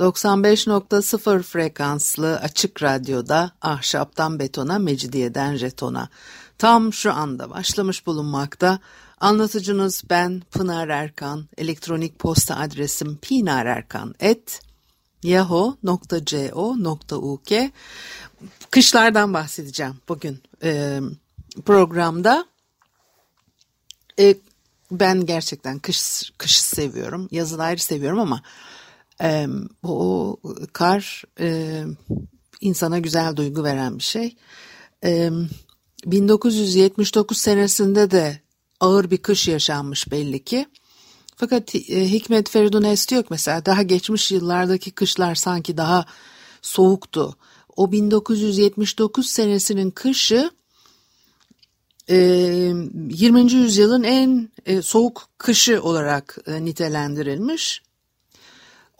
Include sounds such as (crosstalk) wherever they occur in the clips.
95.0 frekanslı açık radyoda ahşaptan betona, mecidiyeden jetona. Tam şu anda başlamış bulunmakta. Anlatıcınız ben Pınar Erkan. Elektronik posta adresim pinarerkan.yahoo.co.uk Kışlardan bahsedeceğim bugün e, programda. E, ben gerçekten kış kış seviyorum. Yazın ayrı seviyorum ama e, o kar e, insana güzel duygu veren bir şey. E, 1979 senesinde de ağır bir kış yaşanmış belli ki. Fakat e, Hikmet Feridun Es diyor ki mesela daha geçmiş yıllardaki kışlar sanki daha soğuktu. O 1979 senesinin kışı 20. Ee, yüzyılın en e, soğuk kışı olarak e, nitelendirilmiş.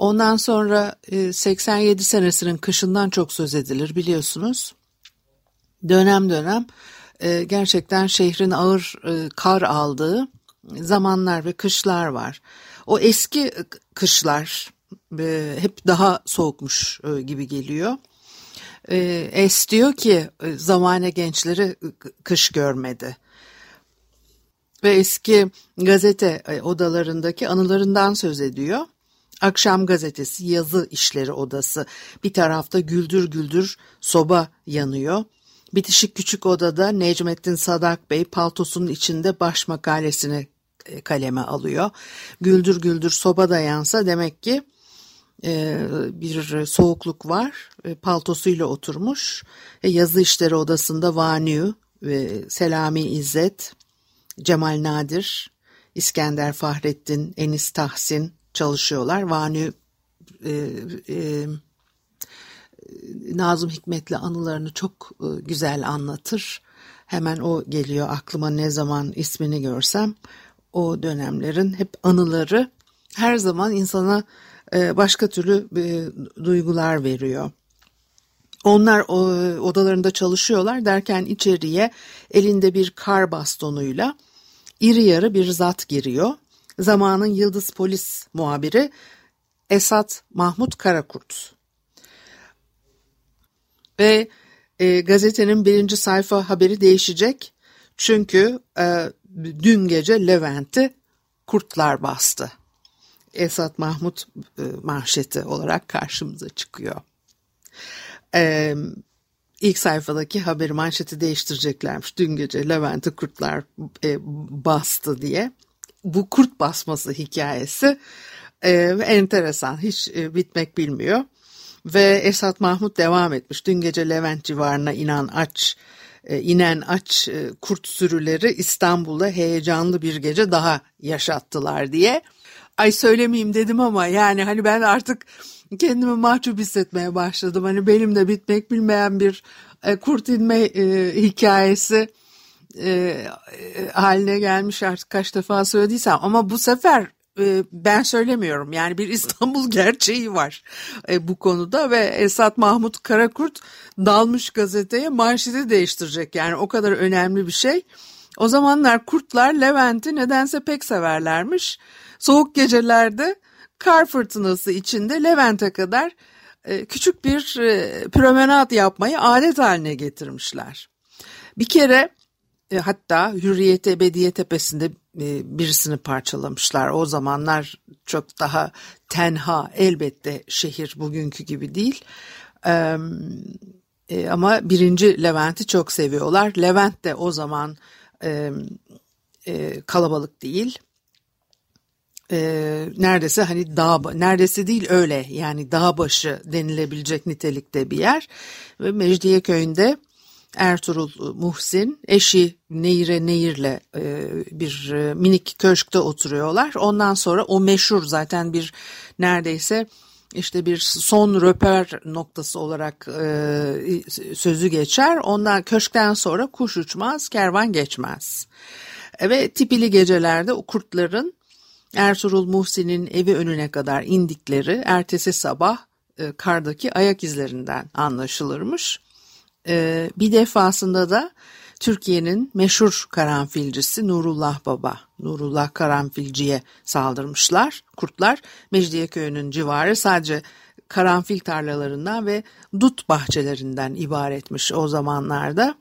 Ondan sonra 87 e, senesinin kışından çok söz edilir biliyorsunuz. Dönem dönem gerçekten şehrin ağır kar aldığı zamanlar ve kışlar var. O eski kışlar hep daha soğukmuş gibi geliyor. E, es diyor ki e, zamane gençleri kış görmedi. Ve eski gazete e, odalarındaki anılarından söz ediyor. Akşam gazetesi, yazı işleri odası. Bir tarafta güldür güldür soba yanıyor. Bitişik küçük odada Necmettin Sadak Bey paltosunun içinde baş makalesini kaleme alıyor. Güldür güldür soba da yansa demek ki e, bir soğukluk var. E, paltosuyla oturmuş. E, yazı işleri odasında Vanü, Selami İzzet, Cemal Nadir, İskender Fahrettin, Enis Tahsin çalışıyorlar. Vanü Nazım Hikmet'le anılarını çok güzel anlatır. Hemen o geliyor aklıma ne zaman ismini görsem. O dönemlerin hep anıları her zaman insana e, başka türlü e, duygular veriyor. Onlar odalarında çalışıyorlar derken içeriye elinde bir kar bastonuyla iri yarı bir zat giriyor. Zamanın Yıldız Polis muhabiri Esat Mahmut Karakurt. Ve e, gazetenin birinci sayfa haberi değişecek. Çünkü e, dün gece Levent'i kurtlar bastı. Esat Mahmut e, manşeti olarak karşımıza çıkıyor. E, ilk sayfadaki haberi manşeti değiştireceklermiş. Dün gece Levent'i kurtlar e, bastı diye. Bu kurt basması hikayesi e, enteresan. Hiç e, bitmek bilmiyor. Ve Esat Mahmut devam etmiş. Dün gece Levent civarına inen aç e, inen aç e, kurt sürüleri İstanbul'da heyecanlı bir gece daha yaşattılar diye ay söylemeyeyim dedim ama yani hani ben artık kendimi mahcup hissetmeye başladım. Hani benim de bitmek bilmeyen bir e, kurt inme e, hikayesi e, e, haline gelmiş artık kaç defa söylediysem ama bu sefer e, ben söylemiyorum yani bir İstanbul (laughs) gerçeği var e, bu konuda ve Esat Mahmut Karakurt dalmış gazeteye manşeti değiştirecek yani o kadar önemli bir şey. O zamanlar kurtlar Levent'i nedense pek severlermiş. Soğuk gecelerde kar fırtınası içinde Levent'e kadar küçük bir promenat yapmayı adet haline getirmişler. Bir kere e, hatta Hürriyet Ebediye Tepesi'nde birisini parçalamışlar. O zamanlar çok daha tenha elbette şehir bugünkü gibi değil. ama birinci Levent'i çok seviyorlar. Levent de o zaman kalabalık değil e, neredeyse hani dağ neredeyse değil öyle yani dağ başı denilebilecek nitelikte bir yer ve Mecidiye köyünde Ertuğrul Muhsin eşi Nehire Nehir'le e, bir e, minik köşkte oturuyorlar. Ondan sonra o meşhur zaten bir neredeyse işte bir son röper noktası olarak e, sözü geçer. Ondan köşkten sonra kuş uçmaz, kervan geçmez. Ve tipili gecelerde o kurtların Ertuğrul Muhsin'in evi önüne kadar indikleri ertesi sabah e, kardaki ayak izlerinden anlaşılırmış. E, bir defasında da Türkiye'nin meşhur karanfilcisi Nurullah Baba, Nurullah Karanfilci'ye saldırmışlar. Kurtlar Mecidiyeköy'ünün civarı sadece karanfil tarlalarından ve dut bahçelerinden ibaretmiş o zamanlarda.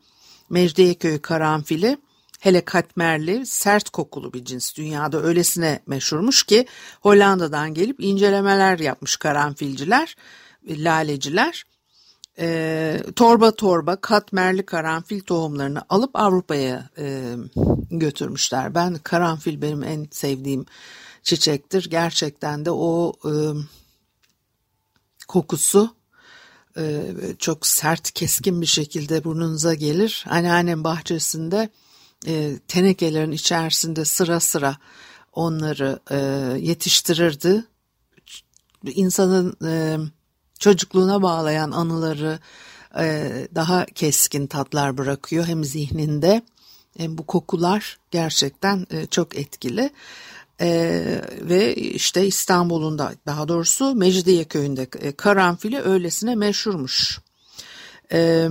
Mecidiyeköy karanfili hele katmerli, sert kokulu bir cins. Dünyada öylesine meşhurmuş ki Hollanda'dan gelip incelemeler yapmış karanfilciler, laleciler e, torba torba katmerli karanfil tohumlarını alıp Avrupa'ya e, götürmüşler. Ben karanfil benim en sevdiğim çiçektir. Gerçekten de o e, kokusu e, çok sert keskin bir şekilde burnunuza gelir. Anneannem bahçesinde e, tenekelerin içerisinde sıra sıra onları e, yetiştirirdi. İnsanın e, çocukluğuna bağlayan anıları e, daha keskin tatlar bırakıyor hem zihninde hem bu kokular gerçekten e, çok etkili. Ee, ve işte İstanbul'un da daha doğrusu Mecidiye köyünde e, karanfili öylesine meşhurmuş. Ee,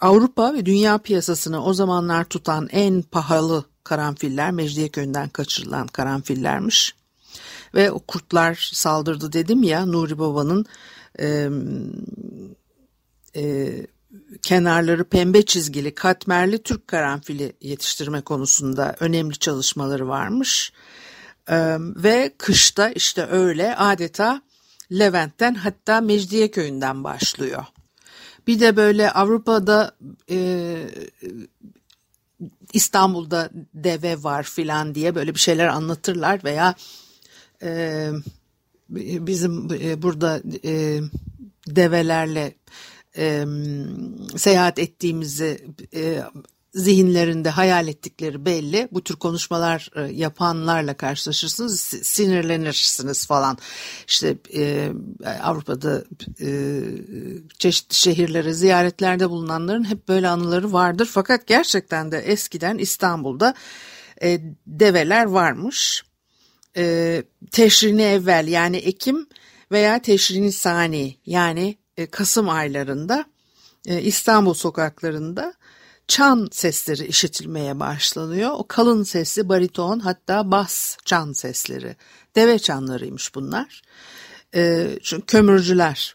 Avrupa ve dünya piyasasını o zamanlar tutan en pahalı karanfiller Mecidiye köyünden kaçırılan karanfillermiş ve o kurtlar saldırdı dedim ya Nuri Baba'nın e, e, kenarları pembe çizgili katmerli Türk karanfili yetiştirme konusunda önemli çalışmaları varmış. E, ve kışta işte öyle adeta Levent'ten hatta Mecidiye köyünden başlıyor. Bir de böyle Avrupa'da e, İstanbul'da deve var filan diye böyle bir şeyler anlatırlar veya e, bizim e, burada e, develerle e, seyahat ettiğimizi e, zihinlerinde hayal ettikleri belli. Bu tür konuşmalar e, yapanlarla karşılaşırsınız, sinirlenirsiniz falan. İşte e, Avrupa'da e, çeşitli şehirlere ziyaretlerde bulunanların hep böyle anıları vardır. Fakat gerçekten de eskiden İstanbul'da e, develer varmış e, teşrini evvel yani Ekim veya teşrini sani yani e, Kasım aylarında e, İstanbul sokaklarında çan sesleri işitilmeye başlanıyor. O kalın sesli bariton hatta bas çan sesleri. Deve çanlarıymış bunlar. E, çünkü kömürcüler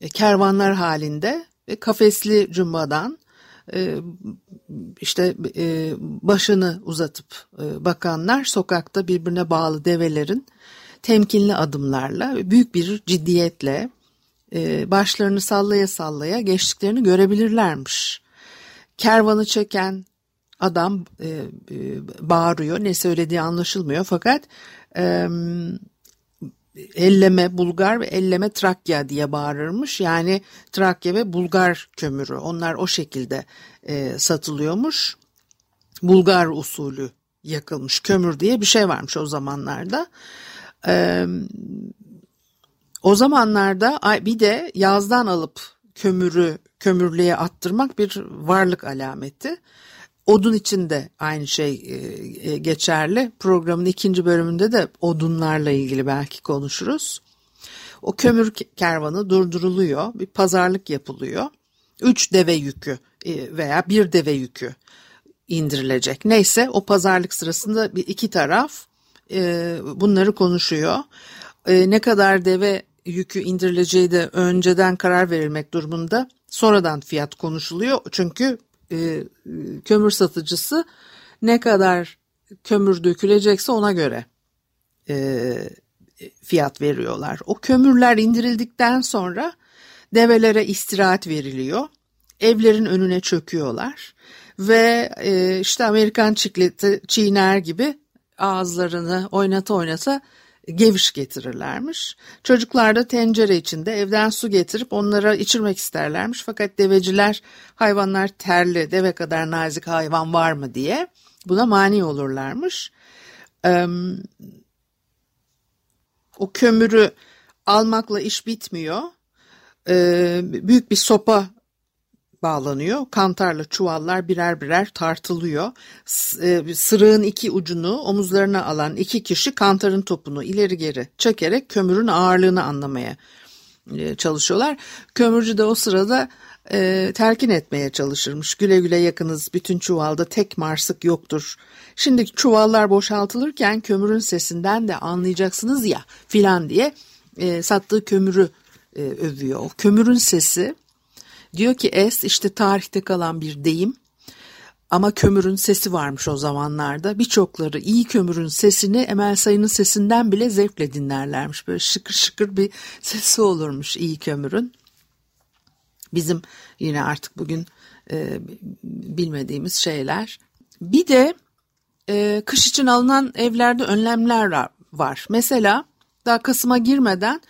e, kervanlar halinde ve kafesli cumbadan e, işte e, başını uzatıp e, bakanlar sokakta birbirine bağlı develerin temkinli adımlarla büyük bir ciddiyetle başlarını sallaya sallaya geçtiklerini görebilirlermiş. Kervanı çeken adam bağırıyor ne söylediği anlaşılmıyor fakat elleme Bulgar ve elleme Trakya diye bağırırmış. Yani Trakya ve Bulgar kömürü onlar o şekilde e, satılıyormuş. Bulgar usulü yakılmış kömür diye bir şey varmış o zamanlarda. E, o zamanlarda bir de yazdan alıp kömürü kömürlüğe attırmak bir varlık alameti. Odun için de aynı şey e, e, geçerli. Programın ikinci bölümünde de odunlarla ilgili belki konuşuruz. O kömür kervanı durduruluyor, bir pazarlık yapılıyor. Üç deve yükü e, veya bir deve yükü indirilecek. Neyse o pazarlık sırasında bir iki taraf bunları konuşuyor. Ne kadar deve yükü indirileceği de önceden karar verilmek durumunda. Sonradan fiyat konuşuluyor. Çünkü e, kömür satıcısı ne kadar kömür dökülecekse ona göre e, fiyat veriyorlar. O kömürler indirildikten sonra develere istirahat veriliyor. Evlerin önüne çöküyorlar ve e, işte Amerikan çikleti çiğner gibi ağızlarını oynata oynata geviş getirirlermiş. Çocuklar da tencere içinde evden su getirip onlara içirmek isterlermiş. Fakat deveciler hayvanlar terli, deve kadar nazik hayvan var mı diye buna mani olurlarmış. O kömürü almakla iş bitmiyor. Ee, büyük bir sopa bağlanıyor. Kantarla çuvallar birer birer tartılıyor. E, sırığın iki ucunu omuzlarına alan iki kişi kantarın topunu ileri geri çekerek kömürün ağırlığını anlamaya e, çalışıyorlar. Kömürcü de o sırada e, telkin etmeye çalışırmış. Güle güle yakınız bütün çuvalda tek marsık yoktur. Şimdi çuvallar boşaltılırken kömürün sesinden de anlayacaksınız ya filan diye e, sattığı kömürü e, övüyor. O kömürün sesi diyor ki es işte tarihte kalan bir deyim. Ama kömürün sesi varmış o zamanlarda. Birçokları iyi kömürün sesini Emel Sayın'ın sesinden bile zevkle dinlerlermiş. Böyle şıkır şıkır bir sesi olurmuş iyi kömürün. Bizim yine artık bugün e, bilmediğimiz şeyler. Bir de e, kış için alınan evlerde önlemler var. Mesela daha Kasım'a girmeden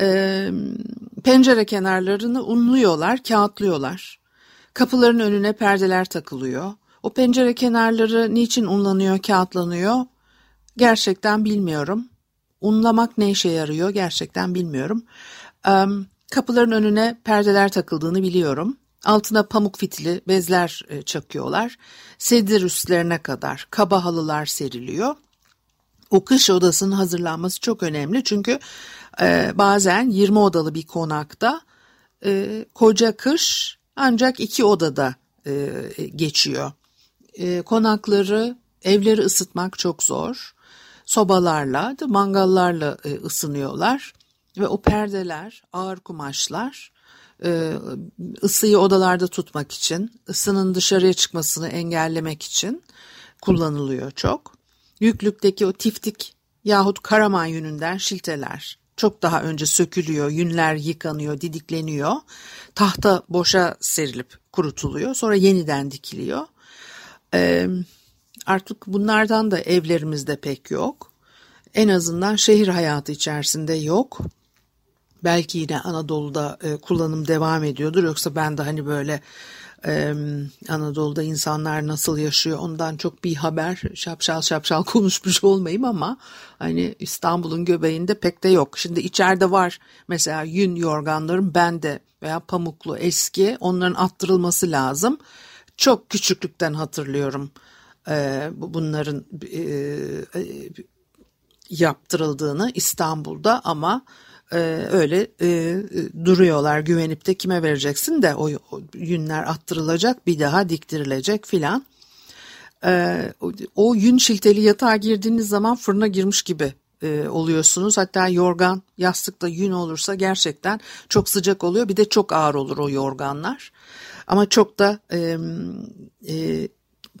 e, pencere kenarlarını unluyorlar, kağıtlıyorlar. Kapıların önüne perdeler takılıyor. O pencere kenarları niçin unlanıyor, kağıtlanıyor? Gerçekten bilmiyorum. Unlamak ne işe yarıyor gerçekten bilmiyorum. Kapıların önüne perdeler takıldığını biliyorum. Altına pamuk fitili bezler e, çakıyorlar. Sedir üstlerine kadar kaba halılar seriliyor. O kış odasının hazırlanması çok önemli çünkü e, bazen 20 odalı bir konakta e, koca kış ancak iki odada e, geçiyor. E, konakları, evleri ısıtmak çok zor. Sobalarla, mangallarla e, ısınıyorlar ve o perdeler, ağır kumaşlar e, ısıyı odalarda tutmak için, ısının dışarıya çıkmasını engellemek için kullanılıyor çok. Yüklükteki o tiftik yahut karaman yününden şilteler çok daha önce sökülüyor, yünler yıkanıyor, didikleniyor. Tahta boşa serilip kurutuluyor. Sonra yeniden dikiliyor. Ee, artık bunlardan da evlerimizde pek yok. En azından şehir hayatı içerisinde yok. Belki yine Anadolu'da e, kullanım devam ediyordur. Yoksa ben de hani böyle Anadolu'da insanlar nasıl yaşıyor ondan çok bir haber şapşal şapşal (laughs) konuşmuş olmayayım ama hani İstanbul'un göbeğinde pek de yok. Şimdi içeride var mesela yün yorganların bende veya pamuklu eski onların attırılması lazım. Çok küçüklükten hatırlıyorum e, bunların e, e, yaptırıldığını İstanbul'da ama e, öyle e, duruyorlar güvenip de kime vereceksin de o, o yünler attırılacak bir daha diktirilecek filan. E, o, o yün şilteli yatağa girdiğiniz zaman fırına girmiş gibi e, oluyorsunuz. Hatta yorgan yastıkta yün olursa gerçekten çok sıcak oluyor. Bir de çok ağır olur o yorganlar. Ama çok da e, e,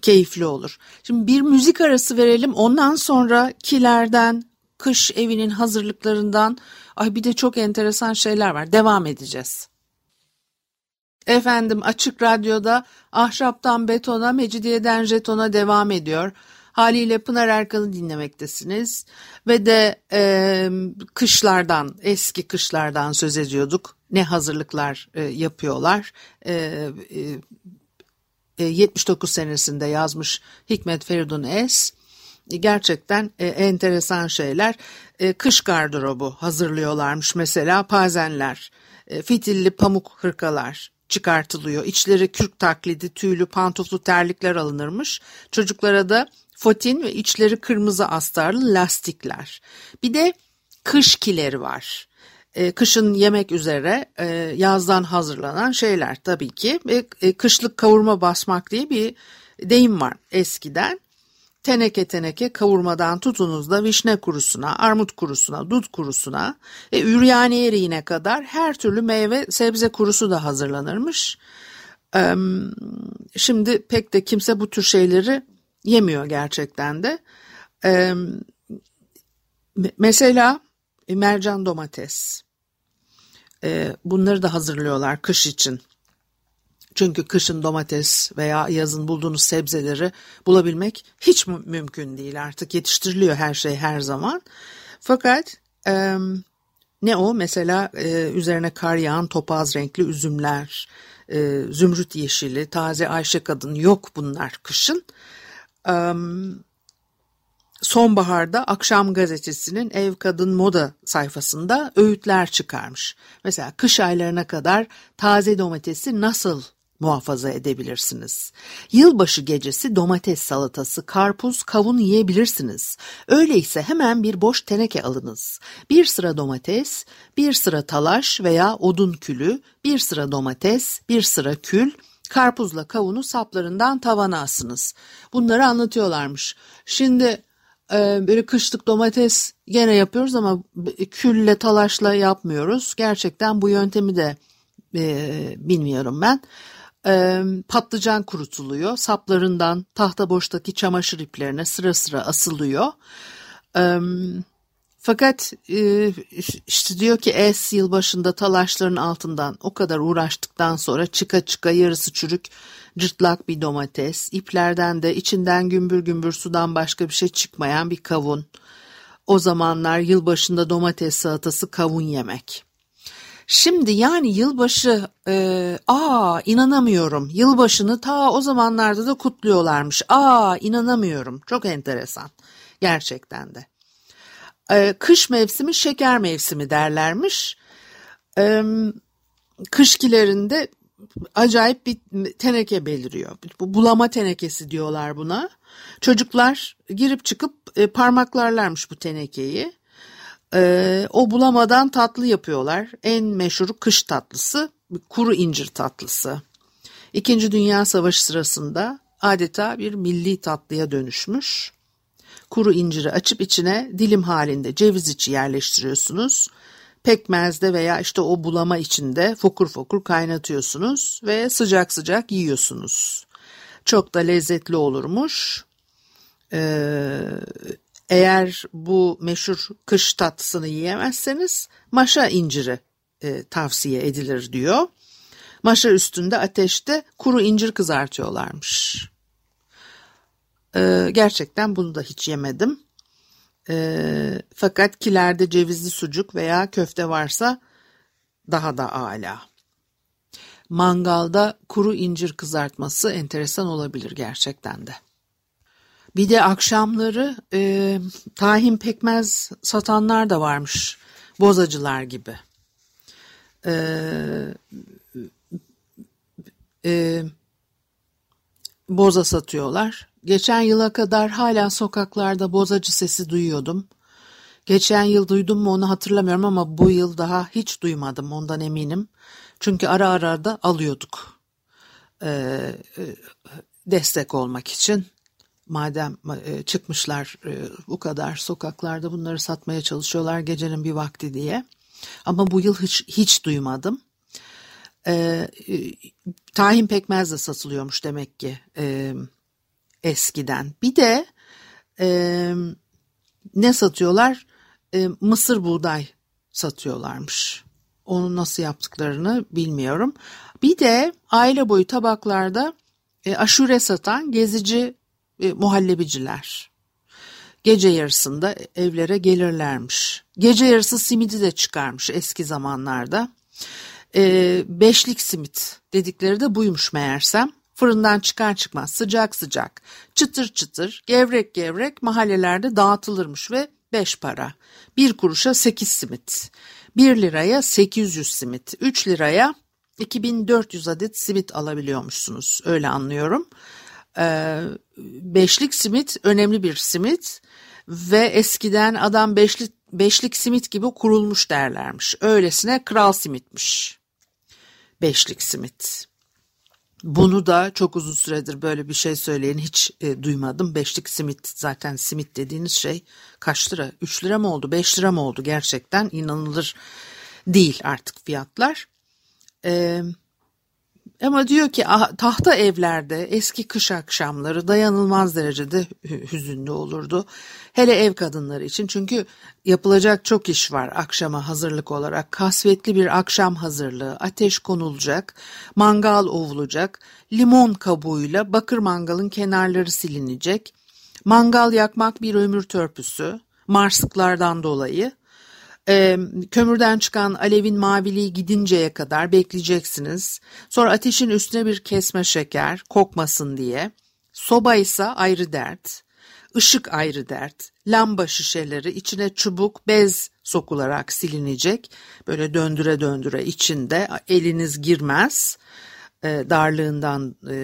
keyifli olur. Şimdi bir müzik arası verelim. Ondan sonra kilerden, kış evinin hazırlıklarından Ay bir de çok enteresan şeyler var. Devam edeceğiz. Efendim Açık Radyo'da Ahşaptan Betona, Mecidiyeden Jeton'a devam ediyor. Haliyle Pınar Erkan'ı dinlemektesiniz. Ve de e, kışlardan, eski kışlardan söz ediyorduk. Ne hazırlıklar e, yapıyorlar. E, e, 79 senesinde yazmış Hikmet Feridun Es gerçekten e, enteresan şeyler. E, kış gardırobu hazırlıyorlarmış mesela pazenler, e, fitilli pamuk hırkalar çıkartılıyor. İçleri kürk taklidi tüylü pantoflu terlikler alınırmış. Çocuklara da fotin ve içleri kırmızı astarlı lastikler. Bir de kış kileri var. E, kışın yemek üzere e, yazdan hazırlanan şeyler tabii ki. Ve e, kışlık kavurma basmak diye bir deyim var eskiden. Teneke teneke kavurmadan tutunuz da vişne kurusuna, armut kurusuna, dut kurusuna ve üryani eriğine kadar her türlü meyve sebze kurusu da hazırlanırmış. Şimdi pek de kimse bu tür şeyleri yemiyor gerçekten de. Mesela e, mercan domates. Bunları da hazırlıyorlar kış için. Çünkü kışın domates veya yazın bulduğunuz sebzeleri bulabilmek hiç mümkün değil artık yetiştiriliyor her şey her zaman. Fakat e, ne o mesela e, üzerine kar yağan topaz renkli üzümler, e, zümrüt yeşili, taze ayşe kadın yok bunlar kışın. E, sonbaharda Akşam Gazetesi'nin Ev Kadın Moda sayfasında öğütler çıkarmış. Mesela kış aylarına kadar taze domatesi nasıl muhafaza edebilirsiniz. Yılbaşı gecesi domates salatası, karpuz, kavun yiyebilirsiniz. Öyleyse hemen bir boş teneke alınız. Bir sıra domates, bir sıra talaş veya odun külü, bir sıra domates, bir sıra kül, karpuzla kavunu saplarından tavana asınız. Bunları anlatıyorlarmış. Şimdi e, böyle kışlık domates gene yapıyoruz ama külle talaşla yapmıyoruz. Gerçekten bu yöntemi de e, bilmiyorum ben e, patlıcan kurutuluyor. Saplarından tahta boştaki çamaşır iplerine sıra sıra asılıyor. E, fakat e, işte diyor ki es yılbaşında talaşların altından o kadar uğraştıktan sonra çıka çıka yarısı çürük cırtlak bir domates, iplerden de içinden gümbür gümbür sudan başka bir şey çıkmayan bir kavun. O zamanlar yılbaşında domates salatası kavun yemek. Şimdi yani yılbaşı e, aa inanamıyorum. Yılbaşını ta o zamanlarda da kutluyorlarmış. Aa inanamıyorum. Çok enteresan. Gerçekten de. E, kış mevsimi şeker mevsimi derlermiş. E, kışkilerinde acayip bir teneke beliriyor. Bu bulama tenekesi diyorlar buna. Çocuklar girip çıkıp e, parmaklarlarmış bu tenekeyi. Ee, o bulamadan tatlı yapıyorlar. En meşhur kış tatlısı kuru incir tatlısı. İkinci Dünya Savaşı sırasında adeta bir milli tatlıya dönüşmüş. Kuru inciri açıp içine dilim halinde ceviz içi yerleştiriyorsunuz. Pekmezde veya işte o bulama içinde fokur fokur kaynatıyorsunuz ve sıcak sıcak yiyorsunuz. Çok da lezzetli olurmuş. Ee, eğer bu meşhur kış tatlısını yiyemezseniz maşa inciri e, tavsiye edilir diyor. Maşa üstünde ateşte kuru incir kızartıyorlarmış. E, gerçekten bunu da hiç yemedim. E, fakat kilerde cevizli sucuk veya köfte varsa daha da âlâ. Mangalda kuru incir kızartması enteresan olabilir gerçekten de. Bir de akşamları e, tahin pekmez satanlar da varmış. Bozacılar gibi. E, e, boza satıyorlar. Geçen yıla kadar hala sokaklarda bozacı sesi duyuyordum. Geçen yıl duydum mu onu hatırlamıyorum ama bu yıl daha hiç duymadım ondan eminim. Çünkü ara ara da alıyorduk. Ee, destek olmak için madem e, çıkmışlar e, bu kadar sokaklarda bunları satmaya çalışıyorlar gecenin bir vakti diye. Ama bu yıl hiç, hiç duymadım. E, e, tahin pekmez de satılıyormuş demek ki e, eskiden. Bir de e, ne satıyorlar? E, mısır buğday satıyorlarmış. Onu nasıl yaptıklarını bilmiyorum. Bir de aile boyu tabaklarda e, aşure satan gezici e, muhallebiciler. Gece yarısında evlere gelirlermiş. Gece yarısı simidi de çıkarmış eski zamanlarda. E, beşlik simit dedikleri de buymuş meğersem. Fırından çıkar çıkmaz sıcak sıcak, çıtır çıtır, gevrek gevrek mahallelerde dağıtılırmış ve beş para. Bir kuruşa sekiz simit, bir liraya sekiz yüz simit, üç liraya 2400 adet simit alabiliyormuşsunuz öyle anlıyorum. Ee, beşlik simit önemli bir simit ve eskiden adam beşlik, beşlik simit gibi kurulmuş derlermiş. Öylesine kral simitmiş. Beşlik simit. Bunu da çok uzun süredir böyle bir şey söyleyen hiç e, duymadım. Beşlik simit zaten simit dediğiniz şey kaç lira? Üç lira mı oldu? Beş lira mı oldu? Gerçekten inanılır değil artık fiyatlar. Eee ama diyor ki ah, tahta evlerde eski kış akşamları dayanılmaz derecede hüzünlü olurdu. Hele ev kadınları için çünkü yapılacak çok iş var akşama hazırlık olarak. Kasvetli bir akşam hazırlığı, ateş konulacak, mangal ovulacak, limon kabuğuyla bakır mangalın kenarları silinecek. Mangal yakmak bir ömür törpüsü, marsıklardan dolayı e, kömürden çıkan alevin maviliği gidinceye kadar bekleyeceksiniz. Sonra ateşin üstüne bir kesme şeker kokmasın diye. Soba ise ayrı dert. Işık ayrı dert. Lamba şişeleri içine çubuk, bez sokularak silinecek. Böyle döndüre döndüre içinde eliniz girmez e, darlığından e,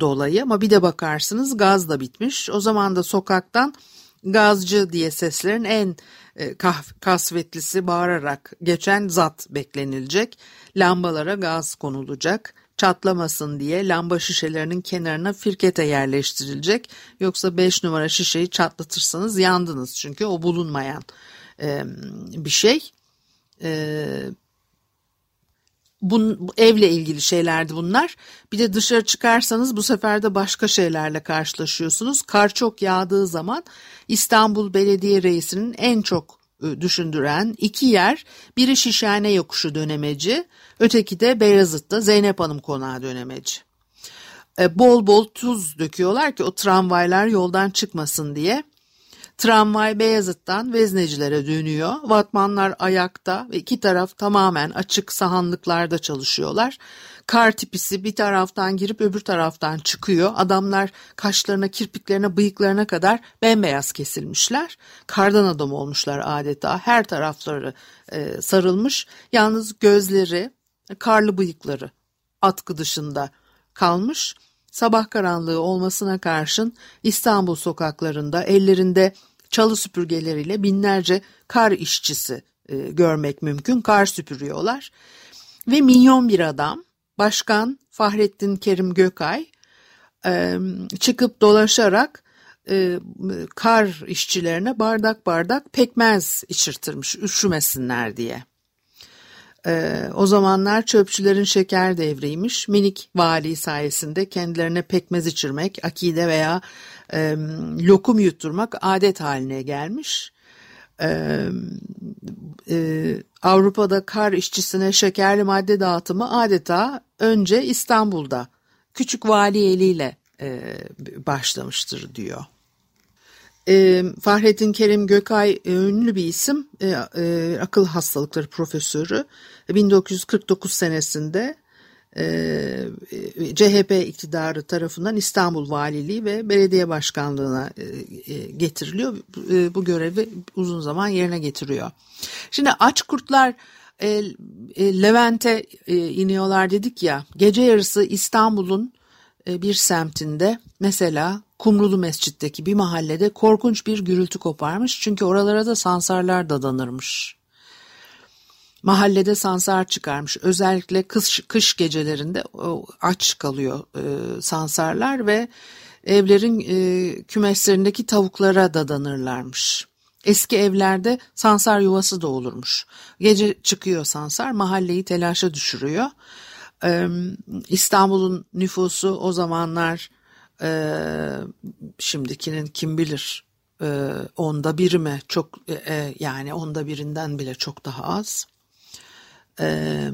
dolayı ama bir de bakarsınız gaz da bitmiş. O zaman da sokaktan gazcı diye seslerin en e, kasvetlisi bağırarak geçen zat beklenilecek. Lambalara gaz konulacak çatlamasın diye lamba şişelerinin kenarına firkete yerleştirilecek. Yoksa 5 numara şişeyi çatlatırsanız yandınız çünkü o bulunmayan e, bir şey. Bun, evle ilgili şeylerdi bunlar. Bir de dışarı çıkarsanız bu sefer de başka şeylerle karşılaşıyorsunuz. Kar çok yağdığı zaman İstanbul Belediye Reisi'nin en çok e, düşündüren iki yer biri Şişhane Yokuşu dönemeci öteki de Beyazıt'ta Zeynep Hanım Konağı dönemeci. E, bol bol tuz döküyorlar ki o tramvaylar yoldan çıkmasın diye. Tramvay Beyazıt'tan Veznecilere dönüyor. Vatmanlar ayakta ve iki taraf tamamen açık sahanlıklarda çalışıyorlar. Kar tipisi bir taraftan girip öbür taraftan çıkıyor. Adamlar kaşlarına, kirpiklerine, bıyıklarına kadar bembeyaz kesilmişler. Kardan adam olmuşlar adeta. Her tarafları e, sarılmış. Yalnız gözleri, karlı bıyıkları atkı dışında kalmış. Sabah karanlığı olmasına karşın İstanbul sokaklarında ellerinde çalı süpürgeleriyle binlerce kar işçisi e, görmek mümkün. Kar süpürüyorlar. Ve milyon bir adam Başkan Fahrettin Kerim Gökay e, çıkıp dolaşarak e, kar işçilerine bardak bardak pekmez içirtirmiş üşümesinler diye. E, o zamanlar çöpçülerin şeker devriymiş. Minik vali sayesinde kendilerine pekmez içirmek, akide veya e, lokum yutturmak adet haline gelmiş. E, e, Avrupa'da kar işçisine şekerli madde dağıtımı adeta önce İstanbul'da küçük vali eliyle e, başlamıştır diyor. E, Fahrettin Kerim Gökay e, ünlü bir isim, e, e, akıl hastalıkları profesörü. 1949 senesinde e, CHP iktidarı tarafından İstanbul Valiliği ve Belediye Başkanlığı'na e, e, getiriliyor. E, bu görevi uzun zaman yerine getiriyor. Şimdi aç kurtlar e, e, Levent'e e, iniyorlar dedik ya. Gece yarısı İstanbul'un e, bir semtinde mesela Kumrulu Mescid'deki bir mahallede korkunç bir gürültü koparmış. Çünkü oralara da sansarlar dadanırmış. Mahallede sansar çıkarmış. Özellikle kış, kış gecelerinde aç kalıyor e, sansarlar ve evlerin e, kümeslerindeki tavuklara dadanırlarmış. Eski evlerde sansar yuvası da olurmuş. Gece çıkıyor sansar mahalleyi telaşa düşürüyor. İstanbul'un nüfusu o zamanlar e, şimdikinin kim bilir e, onda biri mi çok e, e yani onda birinden bile çok daha az. E,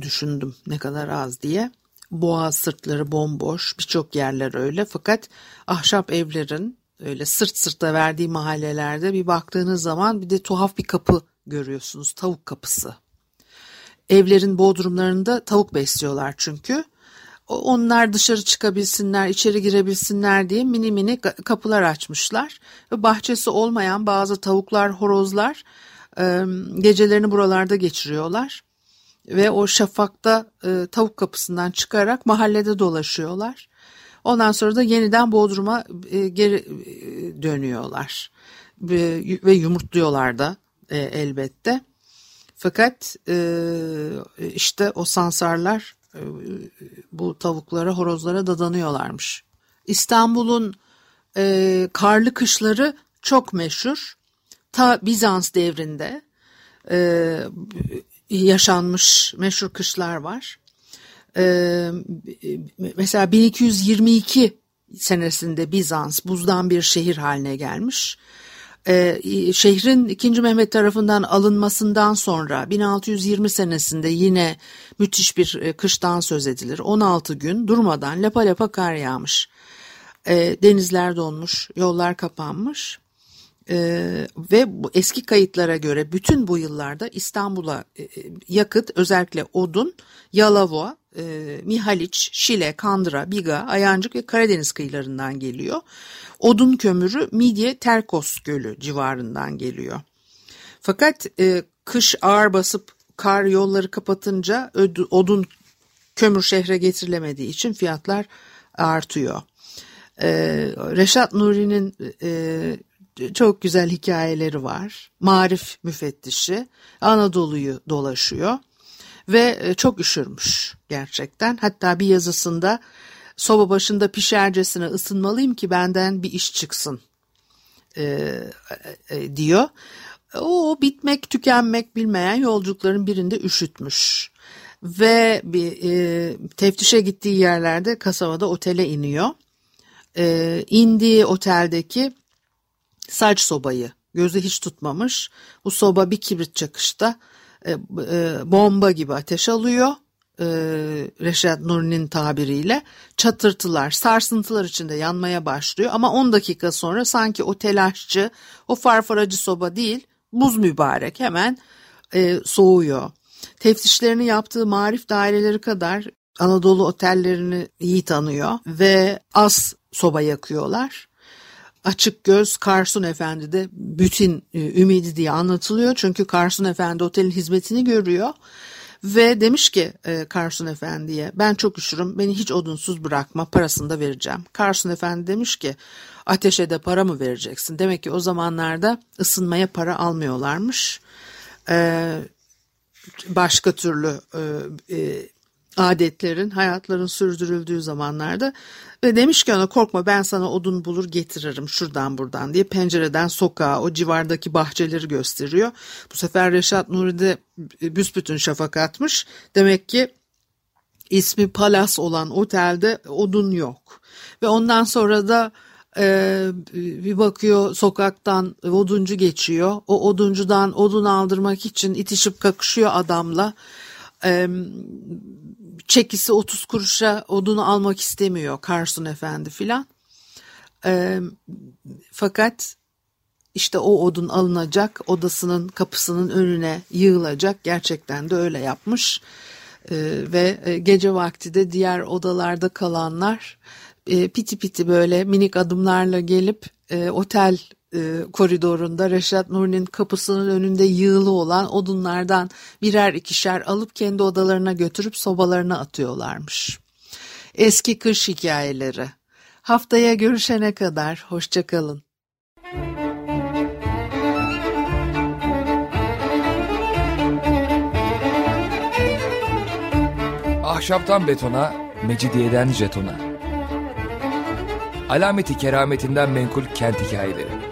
düşündüm ne kadar az diye. Boğaz sırtları bomboş birçok yerler öyle fakat ahşap evlerin öyle sırt sırta verdiği mahallelerde bir baktığınız zaman bir de tuhaf bir kapı görüyorsunuz. Tavuk kapısı. Evlerin bodrumlarında tavuk besliyorlar çünkü. Onlar dışarı çıkabilsinler, içeri girebilsinler diye mini mini kapılar açmışlar. Ve bahçesi olmayan bazı tavuklar, horozlar gecelerini buralarda geçiriyorlar. Ve o şafakta tavuk kapısından çıkarak mahallede dolaşıyorlar. Ondan sonra da yeniden Bodrum'a e, geri e, dönüyorlar ve, ve yumurtluyorlar da e, elbette. Fakat işte o sansarlar bu tavuklara, horozlara dadanıyorlarmış. İstanbul'un karlı kışları çok meşhur. Ta Bizans devrinde yaşanmış meşhur kışlar var e, mesela 1222 senesinde Bizans buzdan bir şehir haline gelmiş. Ee, şehrin 2. Mehmet tarafından alınmasından sonra 1620 senesinde yine müthiş bir e, kıştan söz edilir. 16 gün durmadan lapa lapa kar yağmış. Ee, denizler donmuş, yollar kapanmış. Ee, ve bu eski kayıtlara göre bütün bu yıllarda İstanbul'a e, yakıt özellikle odun, Yalova, e, Mihaliç, Şile, Kandıra, Biga, Ayancık ve Karadeniz kıyılarından geliyor. Odun kömürü Midye, Terkos Gölü civarından geliyor. Fakat e, kış ağır basıp kar yolları kapatınca öd- odun kömür şehre getirilemediği için fiyatlar artıyor. Ee, Reşat Nuri'nin e, çok güzel hikayeleri var. Marif müfettişi Anadolu'yu dolaşıyor ve e, çok üşürmüş gerçekten. Hatta bir yazısında soba başında pişercesine ısınmalıyım ki benden bir iş çıksın e, e, diyor. O bitmek tükenmek bilmeyen yolculukların birinde üşütmüş ve bir e, teftişe gittiği yerlerde kasabada otele iniyor. E, indiği oteldeki saç sobayı gözü hiç tutmamış. Bu soba bir kibrit çakışta e, e, bomba gibi ateş alıyor. E, Reşat Nuri'nin tabiriyle çatırtılar, sarsıntılar içinde yanmaya başlıyor. Ama 10 dakika sonra sanki o telaşçı, o farfaracı soba değil, buz mübarek hemen e, soğuyor. Teftişlerini yaptığı marif daireleri kadar Anadolu otellerini iyi tanıyor ve az soba yakıyorlar. Açık Göz Karsun Efendi de bütün e, ümidi diye anlatılıyor. Çünkü Karsun Efendi otelin hizmetini görüyor. Ve demiş ki e, Karsun Efendi'ye ben çok üşürüm beni hiç odunsuz bırakma parasını da vereceğim. Karsun Efendi demiş ki ateşe de para mı vereceksin? Demek ki o zamanlarda ısınmaya para almıyorlarmış. E, başka türlü e, e, adetlerin, hayatların sürdürüldüğü zamanlarda ve demiş ki ona korkma ben sana odun bulur getiririm şuradan buradan diye pencereden sokağa o civardaki bahçeleri gösteriyor. Bu sefer Reşat Nuri de büsbütün şafak atmış. Demek ki ismi Palas olan otelde odun yok. Ve ondan sonra da e, bir bakıyor sokaktan oduncu geçiyor. O oduncudan odun aldırmak için itişip kakışıyor adamla. E, çekisi 30 kuruşa odunu almak istemiyor Carson Efendi filan. E, fakat işte o odun alınacak odasının kapısının önüne yığılacak gerçekten de öyle yapmış. E, ve gece vakti de diğer odalarda kalanlar e, piti piti böyle minik adımlarla gelip e, otel e, koridorunda Reşat Nuri'nin kapısının önünde yığılı olan odunlardan birer ikişer alıp kendi odalarına götürüp sobalarına atıyorlarmış. Eski kış hikayeleri. Haftaya görüşene kadar hoşçakalın. Ahşaptan betona, mecidiyeden jetona. Alameti kerametinden menkul kent hikayeleri.